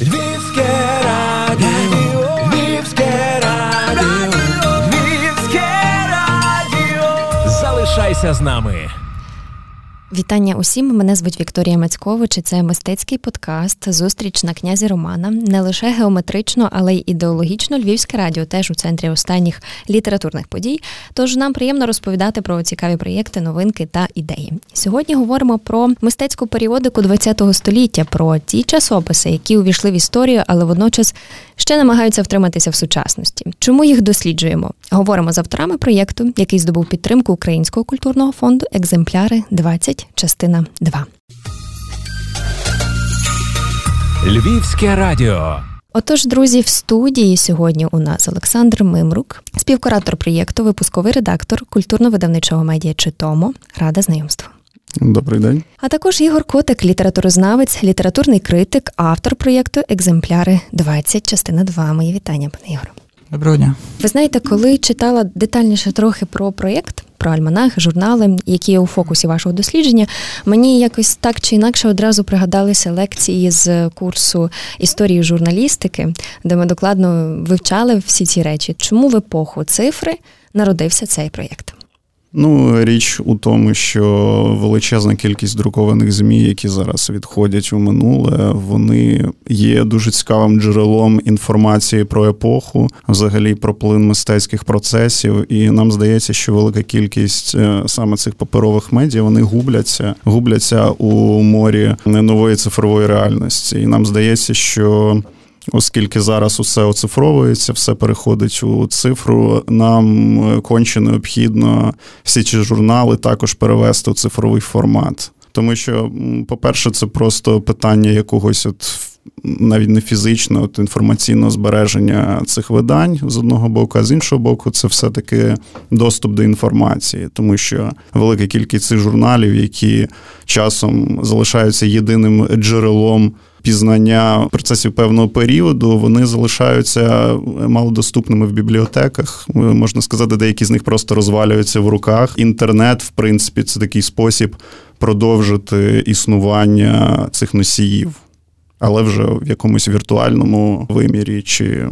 Львівське радіо, Львівське радіо, Львівське радіо. Залишайся з нами. Вітання усім. Мене звуть Вікторія Мацькович. і Це мистецький подкаст Зустріч на князі Романа. Не лише геометрично, але й ідеологічно. Львівське радіо теж у центрі останніх літературних подій. Тож нам приємно розповідати про цікаві проєкти, новинки та ідеї. Сьогодні говоримо про мистецьку періодику ХХ століття, про ті часописи, які увійшли в історію, але водночас ще намагаються втриматися в сучасності. Чому їх досліджуємо? Говоримо з авторами проєкту, який здобув підтримку Українського культурного фонду Екземпляри 20 частина 2. Львівське радіо. Отож, друзі, в студії сьогодні у нас Олександр Мимрук, співкуратор проєкту, випусковий редактор культурно-видавничого медіа Читомо. Рада знайомства. Добрий день. А також Ігор Котик, літературознавець, літературний критик, автор проєкту Екземпляри 20, частина 2. Мої вітання, пане Ігору. Доброго дня. Ви знаєте, коли читала детальніше трохи про проєкт, про альманах, журнали, які є у фокусі вашого дослідження, мені якось так чи інакше одразу пригадалися лекції з курсу історії журналістики, де ми докладно вивчали всі ці речі. Чому в епоху цифри народився цей проєкт? Ну, річ у тому, що величезна кількість друкованих змі, які зараз відходять у минуле, вони є дуже цікавим джерелом інформації про епоху, взагалі про плин мистецьких процесів. І нам здається, що велика кількість е, саме цих паперових медіа вони губляться, губляться у морі нової цифрової реальності. І нам здається, що Оскільки зараз усе оцифровується, все переходить у цифру. Нам е, конче необхідно всі ці журнали також перевести у цифровий формат. Тому що, по-перше, це просто питання якогось от. Навіть не фізичного от інформаційного збереження цих видань з одного боку, а з іншого боку, це все-таки доступ до інформації, тому що велика кількість цих журналів, які часом залишаються єдиним джерелом пізнання процесів певного періоду, вони залишаються малодоступними в бібліотеках. Можна сказати, деякі з них просто розвалюються в руках. Інтернет, в принципі, це такий спосіб продовжити існування цих носіїв, але вже в якомусь віртуальному вимірі, чи,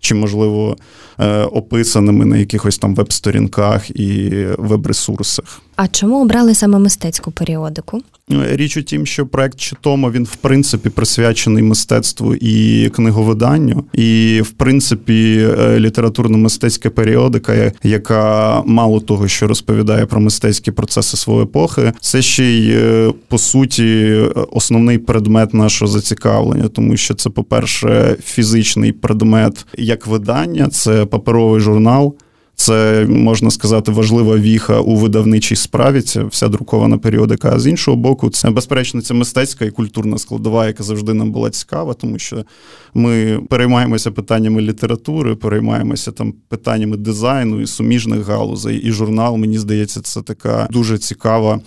чи можливо, е, описаними на якихось там веб-сторінках і веб-ресурсах. А чому обрали саме мистецьку періодику? Річ у тім, що проект Читомо він в принципі присвячений мистецтву і книговиданню, і в принципі е, літературно-мистецька періодика, яка мало того, що розповідає про мистецькі процеси своєї епохи, це ще й е, по суті основний предмет нашого зацікавлення, тому що це, по-перше, фізичний предмет як видання, це паперовий журнал. Це можна сказати важлива віха у видавничій справі. Це вся друкована періодика. А з іншого боку, це безперечно це мистецька і культурна складова, яка завжди нам була цікава, тому що ми переймаємося питаннями літератури, переймаємося там питаннями дизайну і суміжних галузей. І журнал, мені здається, це така дуже цікава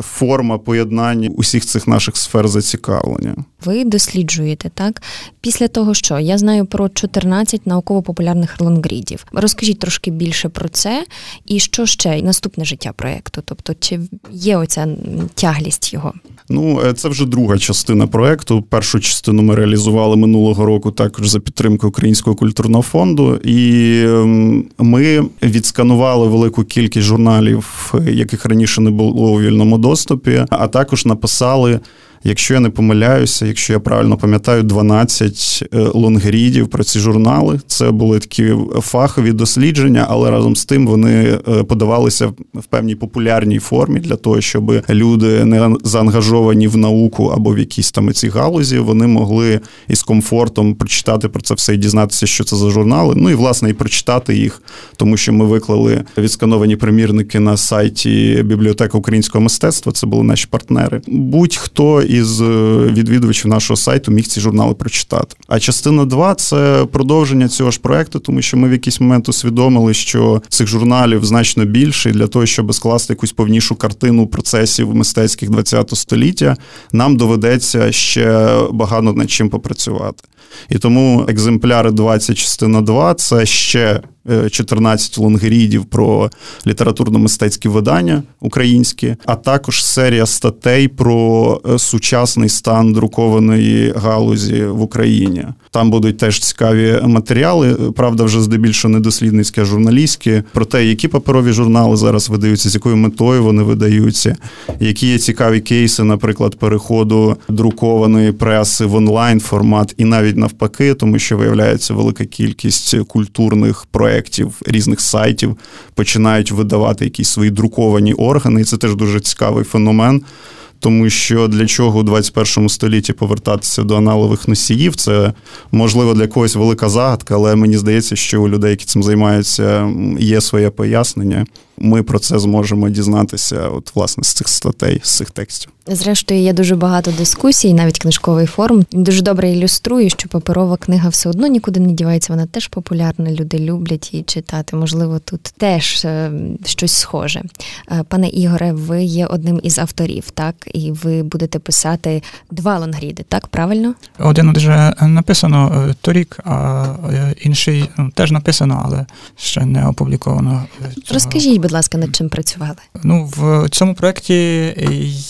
форма поєднання усіх цих наших сфер зацікавлення. Ви досліджуєте так після того, що я знаю про 14 науково-популярних лонгрідів. Розкажіть трошки більше про це, і що ще наступне життя проєкту? Тобто, чи є оця тяглість його? Ну, е, це вже друга частина проекту. Першу частину ми реалізували минулого року також за підтримки Українського культурного фонду, і ем, ми відсканували велику кількість журналів, яких раніше не було у вільному доступі, а також написали Якщо я не помиляюся, якщо я правильно пам'ятаю, 12 е, лонгрідів про ці журнали. Це були такі фахові дослідження, але разом з тим вони е, подавалися в певній популярній формі для того, щоб люди не заангажовані в науку або в якісь там ці галузі, вони могли із комфортом прочитати про це все і дізнатися, що це за журнали. Ну і власне і прочитати їх, тому що ми виклали відскановані примірники на сайті бібліотеки українського мистецтва. Це були наші партнери. Будь-хто із е, відвідувачів нашого сайту міг ці журнали прочитати. А частина 2 – це продовження цього ж проекту, тому що ми в якийсь момент усвідомили, що цих журналів значно більше, і для того, щоб скласти якусь повнішу картину процесів мистецьких ХХ століття, нам доведеться ще багато над чим попрацювати. І тому екземпляри 20 частина 2 це ще 14 лонгрідів про літературно-мистецькі видання українські, а також серія статей про сучасний стан друкованої галузі в Україні. Там будуть теж цікаві матеріали. Правда, вже здебільшого не дослідницькі, а журналістські, про те, які паперові журнали зараз видаються, з якою метою вони видаються, які є цікаві кейси, наприклад, переходу друкованої преси в онлайн формат, і навіть навпаки, тому що виявляється велика кількість культурних проєктів різних сайтів починають видавати якісь свої друковані органи, і це теж дуже цікавий феномен тому що для чого у 21 столітті повертатися до аналових носіїв, це можливо для когось велика загадка, але мені здається, що у людей, які цим займаються, є своє пояснення. Ми про це зможемо дізнатися, от власне з цих статей, з цих текстів. Зрештою, є дуже багато дискусій, навіть книжковий форум. Дуже добре ілюструє, що паперова книга все одно нікуди не дівається. Вона теж популярна. Люди люблять її читати. Можливо, тут теж е, щось схоже. Е, пане Ігоре, ви є одним із авторів, так і ви будете писати два лонгріди, так правильно? Один вже написано е, торік, а інший ну, теж написано, але ще не опубліковано. Розкажіть, будь ласка, над чим працювали? Ну в цьому проєкті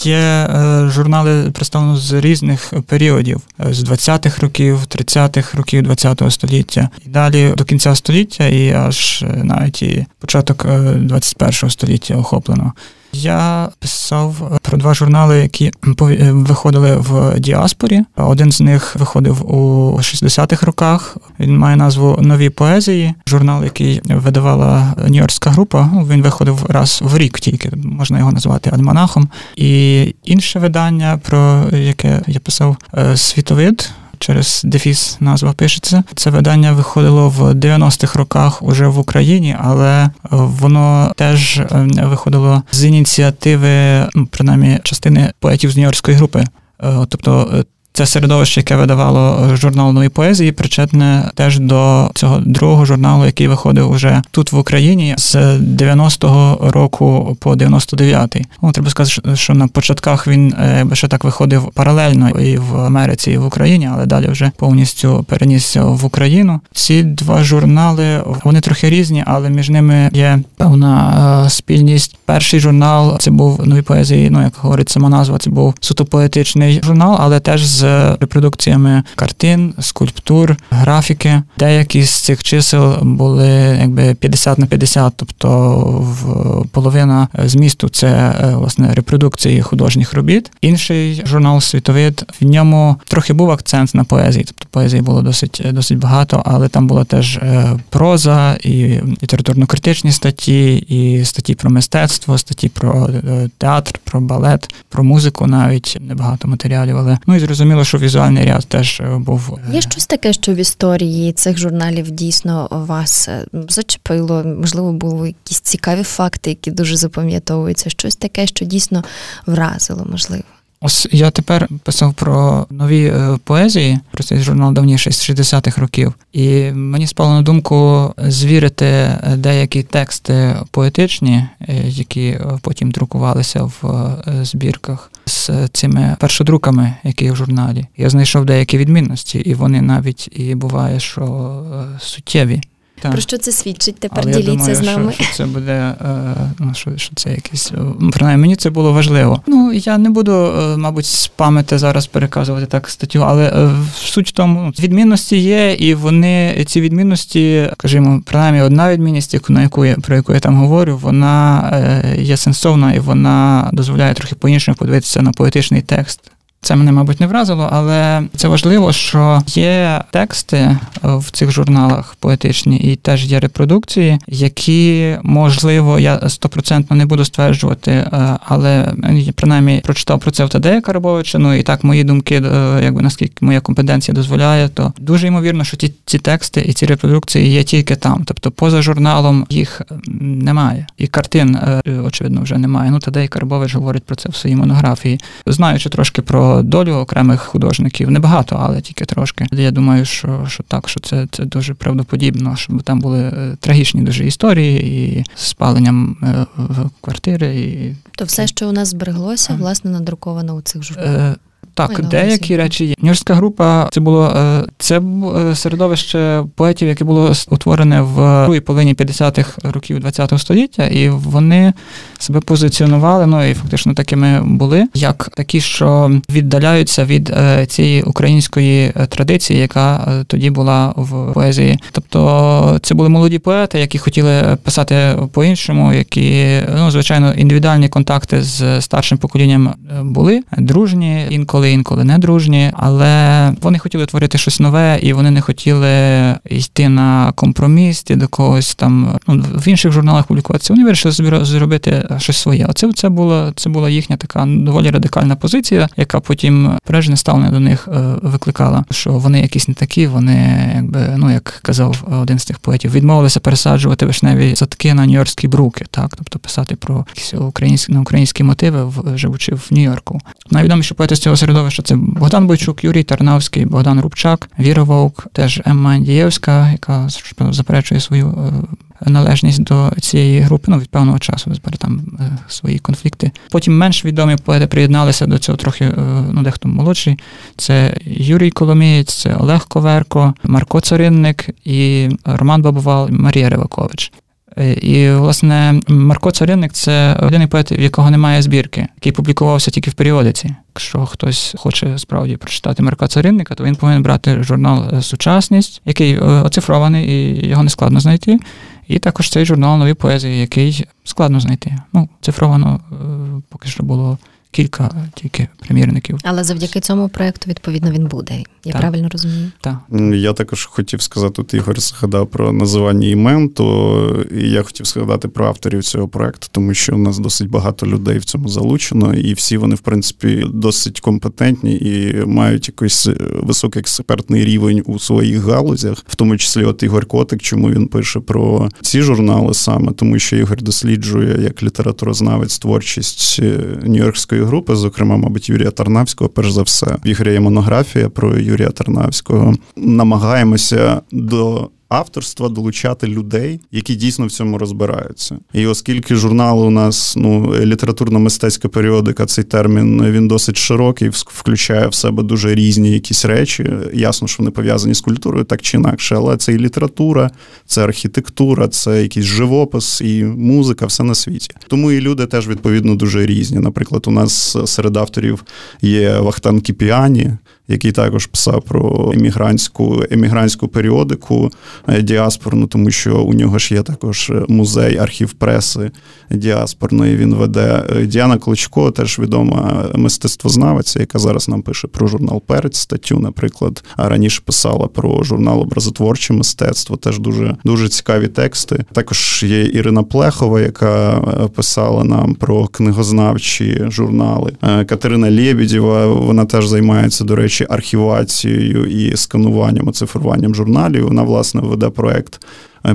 є. Е, журнали представлено з різних періодів е, з 20-х років, 30-х років 20-го століття, і далі до кінця століття, і аж е, навіть і початок 21-го століття охоплено. Я писав про два журнали, які виходили в діаспорі. Один з них виходив у 60-х роках. Він має назву Нові поезії. Журнал, який видавала Нью-Йоркська група. Ну, він виходив раз в рік, тільки можна його назвати альманахом. І інше видання, про яке я писав е, світовид через дефіс назва пишеться. Це видання виходило в 90-х роках уже в Україні, але воно теж е, виходило з ініціативи, принаймні, частини поетів з Нью-Йоркської групи. Е, тобто це середовище, яке видавало журнал нової поезії, причетне теж до цього другого журналу, який виходив уже тут в Україні з 90-го року по 99-й. Ну, треба сказати, що на початках він е, ще так виходив паралельно і в Америці, і в Україні, але далі вже повністю перенісся в Україну. Ці два журнали вони трохи різні, але між ними є певна е, спільність. Перший журнал це був нові поезії. Ну як говорить сама назва, це був суто поетичний журнал, але теж з репродукціями картин, скульптур, графіки. Деякі з цих чисел були якби 50 на 50, тобто в половина змісту це е, власне репродукції художніх робіт. Інший журнал Світовид в ньому трохи був акцент на поезії, тобто поезії було досить досить багато, але там була теж е, проза і літературно-критичні статті, і статті про мистецтво, статті про е, театр, про балет, про музику навіть небагато матеріалів. Але ну і зрозуміло зрозуміло, що візуальний ряд теж е, був. Є щось таке, що в історії цих журналів дійсно вас е, зачепило? Можливо, були якісь цікаві факти, які дуже запам'ятовуються. Щось таке, що дійсно вразило, можливо. Ось я тепер писав про нові е, поезії, про цей журнал давніший з 60-х років, і мені спало на думку звірити деякі тексти поетичні, які потім друкувалися в збірках з цими першодруками, які в журналі. Я знайшов деякі відмінності, і вони навіть і буває, що е, суттєві. Так. Про що це свідчить? Тепер Але діліться я думаю, з нами. Що, що це буде, е, ну що що це якесь ну, принаймні мені це було важливо. Ну я не буду, е, мабуть, з пам'яті зараз переказувати так статтю, але е, суть в тому ну, відмінності є, і вони ці відмінності, скажімо, принаймні одна відмінність, на яку я про яку я там говорю, вона є сенсовна і вона дозволяє трохи по іншому подивитися на поетичний текст. Це мене, мабуть, не вразило, але це важливо, що є тексти е, в цих журналах поетичні, і теж є репродукції, які можливо я стопроцентно не буду стверджувати, е, але я принаймні прочитав про це в Тадея Карабовича. Ну і так мої думки, е, якби наскільки моя компетенція дозволяє, то дуже ймовірно, що ті ці тексти і ці репродукції є тільки там. Тобто, поза журналом їх немає, і картин очевидно вже немає. Ну Тадей Карабович говорить про це в своїй монографії, знаючи трошки про долю окремих художників. Небагато, але тільки трошки. Я думаю, що що так, що це це дуже правдоподібно, щоб там були е, трагічні дуже історії і з спаленням е, в квартири. І... То все, що у нас збереглося, власне, надруковано у цих журналах. Е, Так, деякі речі є. Нюрська група це було це середовище поетів, яке було утворене в другій половині 50-х років ХХ століття, і вони себе позиціонували, ну і фактично такими були, як такі, що віддаляються від цієї української традиції, яка тоді була в поезії. Тобто це були молоді поети, які хотіли писати по-іншому, які ну звичайно індивідуальні контакти з старшим поколінням були дружні, інколи, інколи не дружні, але вони хотіли творити щось нове, і вони не хотіли йти на компроміс, до когось там ну, в інших журналах публікуватися. Вони вирішили зробити щось своє. Оце це була це була їхня така доволі радикальна позиція, яка потім прежне ставлення до них е, викликала, що вони якісь не такі, вони якби ну як казав один з тих поетів, відмовилися пересаджувати вишневі садки на нью-йоркські бруки, так тобто писати про якісь українські на українські мотиви, живучи в Нью-Йорку. Найвідоміші поети з цього середовища це Богдан Бойчук, Юрій Тарнавський, Богдан Рубчак, Віра Вовк, теж Емма Андієвська, яка заперечує свою е, належність до цієї групи. Ну від певного часу там е, свої конфлікти. Потім менш відомі поети приєдналися до цього трохи, е, ну дехто молодший. Це Юрій Коломієць, це Олег Коверко, Марко Царинник і Роман Бабувал, Марія Ривакович. Е, і, власне, Марко Царинник це єдиний поет, в якого немає збірки, який публікувався тільки в періодиці. Якщо хтось хоче справді прочитати Марка Царинника, то він повинен брати журнал Сучасність, який оцифрований і його не складно знайти. І також цей журнал нові поезії, який складно знайти. Ну, цифровано поки що було кілька тільки примірників. Але завдяки цьому проекту, відповідно, він буде. Я так. правильно розумію? Так. Я також хотів сказати, от Ігор згадав про називання імен, то я хотів згадати про авторів цього проекту, тому що у нас досить багато людей в цьому залучено, і всі вони, в принципі, досить компетентні і мають якийсь високий експертний рівень у своїх галузях, в тому числі от Ігор Котик, чому він пише про ці журнали саме, тому що Ігор досліджує як літературознавець творчість Нью-Йоркської групи, зокрема, мабуть, Юрія Тарнавського, перш за все. В ігрі є монографія про Юрія Тарнавського. Намагаємося до авторства долучати людей, які дійсно в цьому розбираються. І оскільки журнал у нас ну літературно-мистецька періодика, цей термін він досить широкий, включає в себе дуже різні якісь речі. Ясно, що вони пов'язані з культурою, так чи інакше, але це і література, це архітектура, це якийсь живопис і музика, все на світі. Тому і люди теж відповідно дуже різні. Наприклад, у нас серед авторів є Вахтан Кіпіані, який також писав про емігрантську емігрантську періодику е, діаспорну, тому що у нього ж є також музей архів преси діаспорної. Він веде е, Діана Кличко, теж відома мистецтвознавиця, яка зараз нам пише про журнал Перець статтю, наприклад, а раніше писала про журнал Образотворче мистецтво. Теж дуже дуже цікаві тексти. Також є Ірина Плехова, яка е, писала нам про книгознавчі журнали. Катерина Лєбідєва, вона теж займається, до речі речі, архівацією і скануванням, оцифруванням журналів. Вона власне веде проект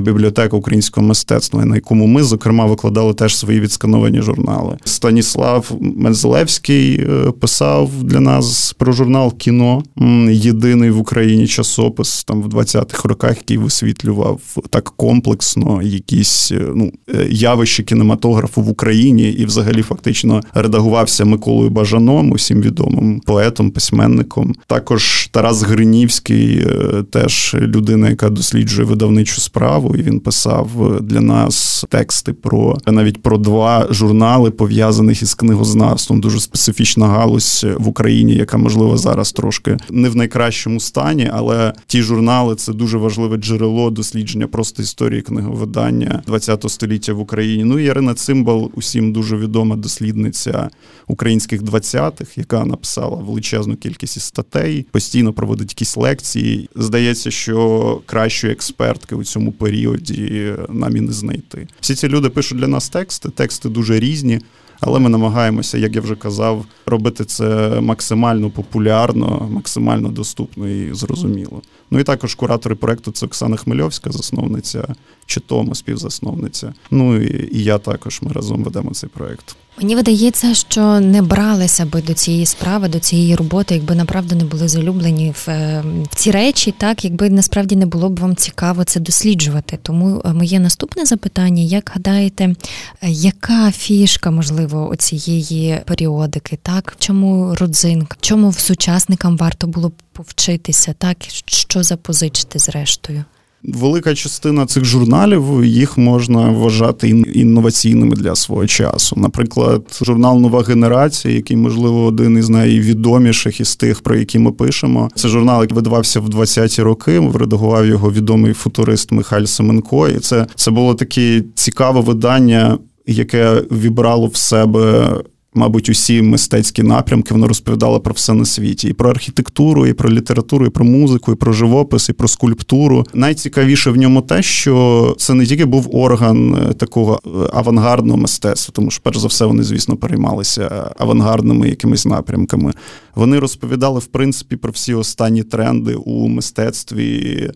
бібліотека українського мистецтва, на якому ми, зокрема, викладали теж свої відскановані журнали. Станіслав Мензелевський е, писав для нас про журнал кіно, єдиний в Україні часопис там в 20-х роках, який висвітлював так комплексно якісь е, ну, явища кінематографу в Україні і, взагалі, фактично редагувався Миколою Бажаном, усім відомим поетом, письменником. Також Тарас Гринівський, теж людина, яка досліджує видавничу справу справу, і він писав е, для нас тексти про навіть про два журнали, пов'язаних із книгознавством. Дуже специфічна галузь в Україні, яка можливо зараз трошки не в найкращому стані, але ті журнали це дуже важливе джерело дослідження просто історії книговидання ХХ століття в Україні. Ну і Ярина Цимбал, усім дуже відома дослідниця українських 20-х, яка написала величезну кількість статей, постійно проводить якісь лекції. Здається, що кращої експертки у цьому періоді нам і не знайти. Всі ці люди пишуть для нас тексти, тексти дуже різні. Але ми намагаємося, як я вже казав, робити це максимально популярно, максимально доступно і зрозуміло. Ну і також куратори проекту це Оксана Хмельовська, засновниця чи Тома, співзасновниця. Ну і, і я також. Ми разом ведемо цей проект. Мені видається, що не бралися би до цієї справи, до цієї роботи, якби направду не були залюблені в, е, в ці речі, так якби насправді не було б вам цікаво це досліджувати. Тому е, моє наступне запитання: як гадаєте, яка фішка можливо? оцієї періодики, так в чому родзинка, в чому сучасникам варто було б повчитися, так що запозичити зрештою. Велика частина цих журналів їх можна вважати інноваційними для свого часу. Наприклад, журнал Нова генерація, який, можливо, один із найвідоміших із тих, про які ми пишемо. Це журнал, який видавався в 20-ті роки. Редагував його відомий футурист Михайль Семенко. І це, це було таке цікаве видання. Яке вібрало в себе мабуть, усі мистецькі напрямки вона розповідала про все на світі: і про архітектуру, і про літературу, і про музику, і про живопис, і про скульптуру. Найцікавіше в ньому те, що це не тільки був орган е, такого е, авангардного мистецтва, тому що, перш за все, вони, звісно, переймалися авангардними якимись напрямками. Вони розповідали, в принципі, про всі останні тренди у мистецтві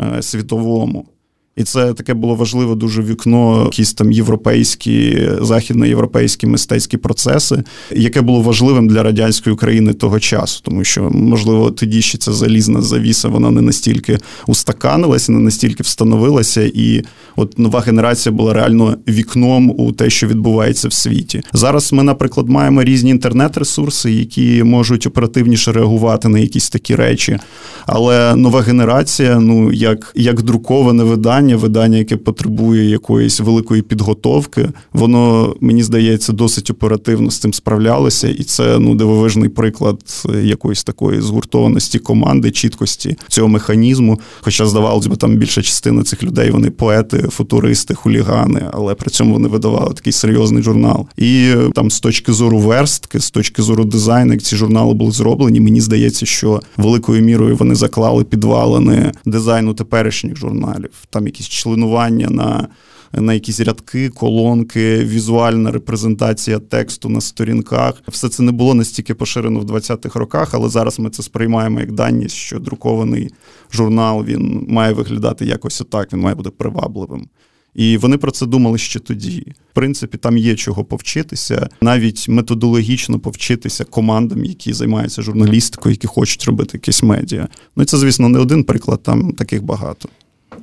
е, світовому. І це таке було важливе дуже вікно, якісь там європейські, західноєвропейські мистецькі процеси, яке було важливим для радянської України того часу, тому що, можливо, тоді ще ця залізна завіса вона не настільки устаканилася, не настільки встановилася, і от нова генерація була реально вікном у те, що відбувається в світі. Зараз ми, наприклад, маємо різні інтернет-ресурси, які можуть оперативніше реагувати на якісь такі речі. Але нова генерація, ну як, як друковане видання видання, видання, яке потребує якоїсь великої підготовки, воно мені здається досить оперативно з цим справлялося, і це ну дивовижний приклад якоїсь такої згуртованості команди, чіткості цього механізму. Хоча здавалось би, там більша частина цих людей вони поети, футуристи, хулігани, але при цьому вони видавали такий серйозний журнал. І там з точки зору верстки, з точки зору дизайну, як ці журнали були зроблені, мені здається, що великою мірою вони заклали підвалини дизайну теперішніх журналів. Там якісь членування на на якісь рядки, колонки, візуальна репрезентація тексту на сторінках. Все це не було настільки поширено в 20-х роках, але зараз ми це сприймаємо як даність, що друкований журнал він має виглядати якось отак, він має бути привабливим. І вони про це думали ще тоді. В принципі, там є чого повчитися, навіть методологічно повчитися командам, які займаються журналістикою, які хочуть робити якісь медіа. Ну і це, звісно, не один приклад, там таких багато.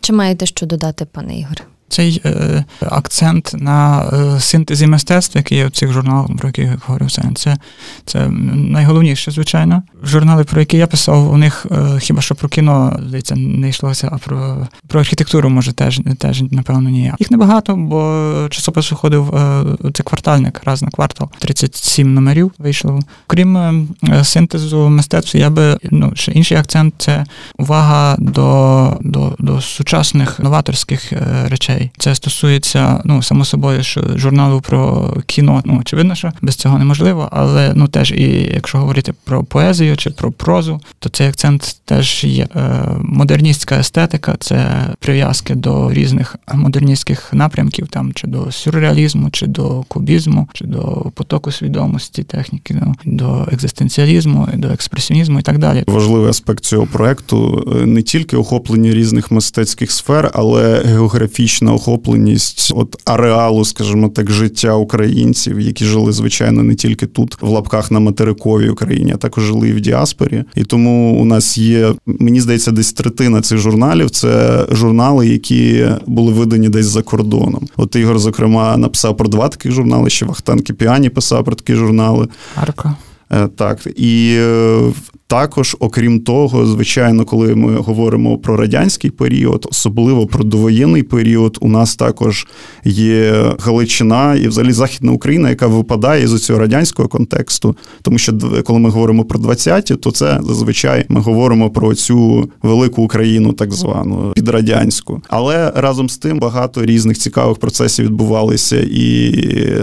Чи маєте що додати, пане Ігор? Цей е, акцент на е, синтезі мистецтва, який є в цих журналах, про які я говорив, це це найголовніше, звичайно. Журнали, про які я писав, у них е, хіба що про кіно здається, не йшлося, а про про архітектуру, може, теж теж напевно ні. Їх небагато, бо часопис виходив е, це квартальник, раз на квартал. 37 номерів вийшло. Крім е, синтезу мистецтва, я би ну ще інший акцент це увага до, до, до сучасних новаторських е, речей речей. Це стосується, ну само собою, що журналу про кіно. Ну очевидно, що без цього неможливо, але ну теж і якщо говорити про поезію чи про прозу, то цей акцент теж є е, модерністська естетика, це прив'язки до різних модерністських напрямків, там чи до сюрреалізму, чи до кубізму, чи до потоку свідомості, техніки, ну, до екзистенціалізму, до експресіонізму і так далі. Важливий аспект цього проекту е, не тільки охоплення різних мистецьких сфер, але географічна географічна охопленість от ареалу, скажімо так, життя українців, які жили звичайно не тільки тут, в лапках на материковій Україні, а також жили і в діаспорі. І тому у нас є, мені здається, десь третина цих журналів це журнали, які були видані десь за кордоном. От Ігор, зокрема, написав про два таких журнали, ще Вахтан Кіпіані писав про такі журнали. Арка. Е, так, і е, також, окрім того, звичайно, коли ми говоримо про радянський період, особливо про довоєнний період, у нас також є Галичина і взагалі Західна Україна, яка випадає з цього радянського контексту. Тому що коли ми говоримо про 20-ті, то це зазвичай ми говоримо про цю велику Україну, так звану підрадянську. Але разом з тим багато різних цікавих процесів відбувалися і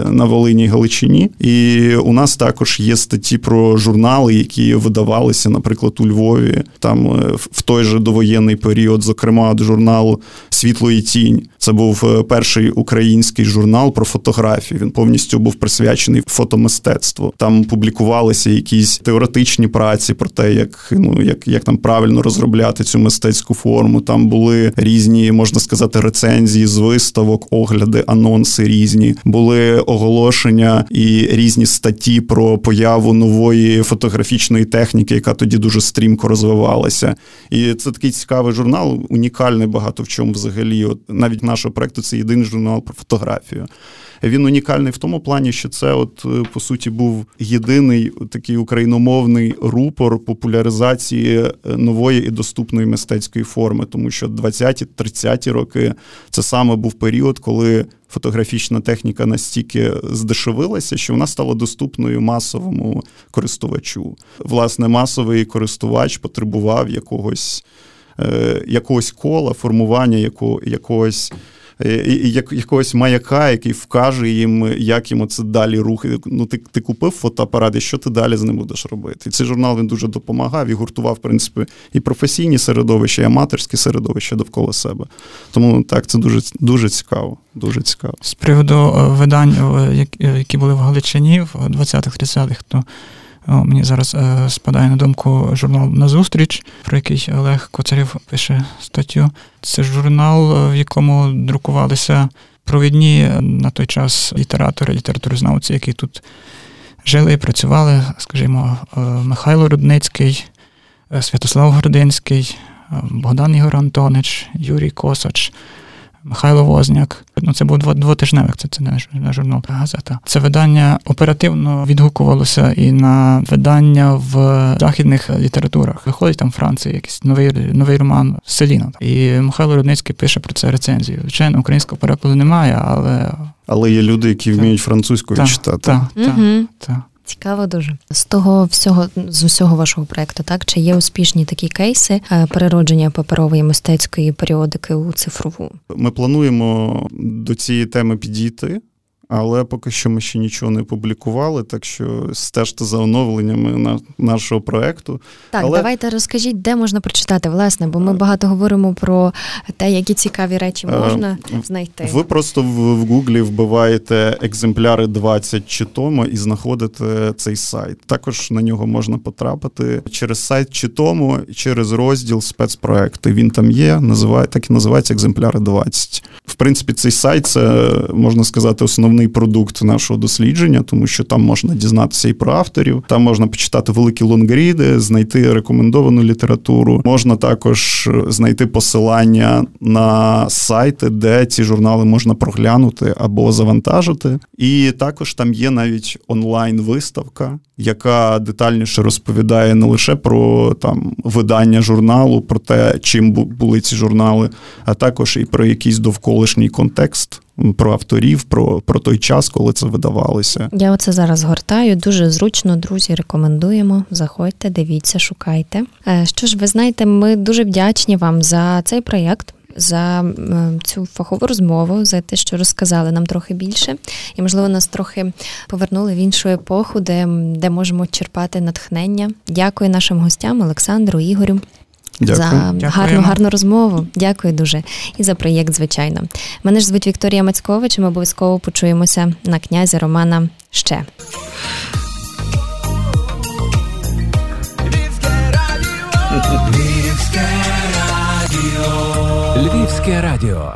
на Волині і Галичині. І у нас також є статті про журнали, які видавали з'явилися, наприклад, у Львові, там е, в той же довоєнний період, зокрема до журналу Світло і тінь. Це був е, перший український журнал про фотографію. Він повністю був присвячений фотомистецтву. Там публікувалися якісь теоретичні праці про те, як ну як, як там правильно розробляти цю мистецьку форму. Там були різні, можна сказати, рецензії з виставок, огляди, анонси різні. Були оголошення і різні статті про появу нової фотографічної техніки, яка тоді дуже стрімко розвивалася. І це такий цікавий журнал, унікальний багато в чому взагалі. От навіть нашого проекту це єдиний журнал про фотографію. Він унікальний в тому плані, що це, от е, по суті, був єдиний такий україномовний рупор популяризації е, нової і доступної мистецької форми, тому що 20-30 роки це саме був період, коли фотографічна техніка настільки здешевилася, що вона стала доступною масовому користувачу. Власне, масовий користувач потребував якогось. Е, якогось кола, формування якого, якогось якогось маяка, який вкаже їм, як їм це далі рухи. Ну, ти ти купив фотоапарат, і що ти далі з ним будеш робити? І цей журнал він дуже допомагав і гуртував, в принципі, і професійні середовища, і аматорські середовища довкола себе. Тому так, це дуже дуже цікаво. Дуже цікаво. З приводу е, видань, е, які були в Галичині в 20-30-х, то Мені зараз е, спадає на думку журнал Назустріч, про який Олег Коцарів пише статтю. Це журнал, е, в якому друкувалися провідні на той час літератори, літературознавці, які тут жили і працювали, скажімо, е, Михайло Рудницький, Святослав Гординський, Богдан Ігор Антонич, Юрій Косач. Михайло Возняк. Ну, це був двотижневик, це це не журнал, а газета. Це видання оперативно відгукувалося і на видання в західних літературах. Виходить там в Франції якийсь новий новий роман Селіна. І Михайло Рудницький пише про це рецензію. Звичайно, українського перекладу немає, але. Але є люди, які вміють французькою та, читати. Так, так, так. Цікаво дуже. З того всього з усього вашого проекту, так? Чи є успішні такі кейси е, переродження паперової мистецької періодики у цифрову? Ми плануємо до цієї теми підійти але поки що ми ще нічого не публікували, так що стежте за оновленнями на нашого проекту. Так, але... давайте розкажіть, де можна прочитати, власне, бо ми багато говоримо про те, які цікаві речі е, можна знайти. Ви просто в, в Гуглі вбиваєте екземпляри 20 Читомо і знаходите цей сайт. Також на нього можна потрапити через сайт Читомо, через розділ спецпроекти. Він там є, називає так і називається екземпляри 20. В принципі, цей сайт це можна сказати основний основний продукт нашого дослідження, тому що там можна дізнатися і про авторів, там можна почитати великі лонгріди, знайти рекомендовану літературу. Можна також знайти посилання на сайти, де ці журнали можна проглянути або завантажити. І також там є навіть онлайн-виставка, яка детальніше розповідає не лише про там видання журналу, про те, чим були ці журнали, а також і про якийсь довколишній контекст про авторів, про про той час, коли це видавалося. Я оце зараз гортаю. Дуже зручно, друзі. Рекомендуємо. Заходьте, дивіться, шукайте. Е, що ж, ви знаєте, ми дуже вдячні вам за цей проєкт. За цю фахову розмову, за те, що розказали нам трохи більше, і, можливо, нас трохи повернули в іншу епоху, де де можемо черпати натхнення. Дякую нашим гостям, Олександру, Ігорю. Дякую. за гарну гарну розмову. Дякую дуже і за проєкт, звичайно. Мене ж звуть Вікторія Мацькович. і Ми обов'язково почуємося на князя Романа ще. Львівське радіо. Львівське радіо.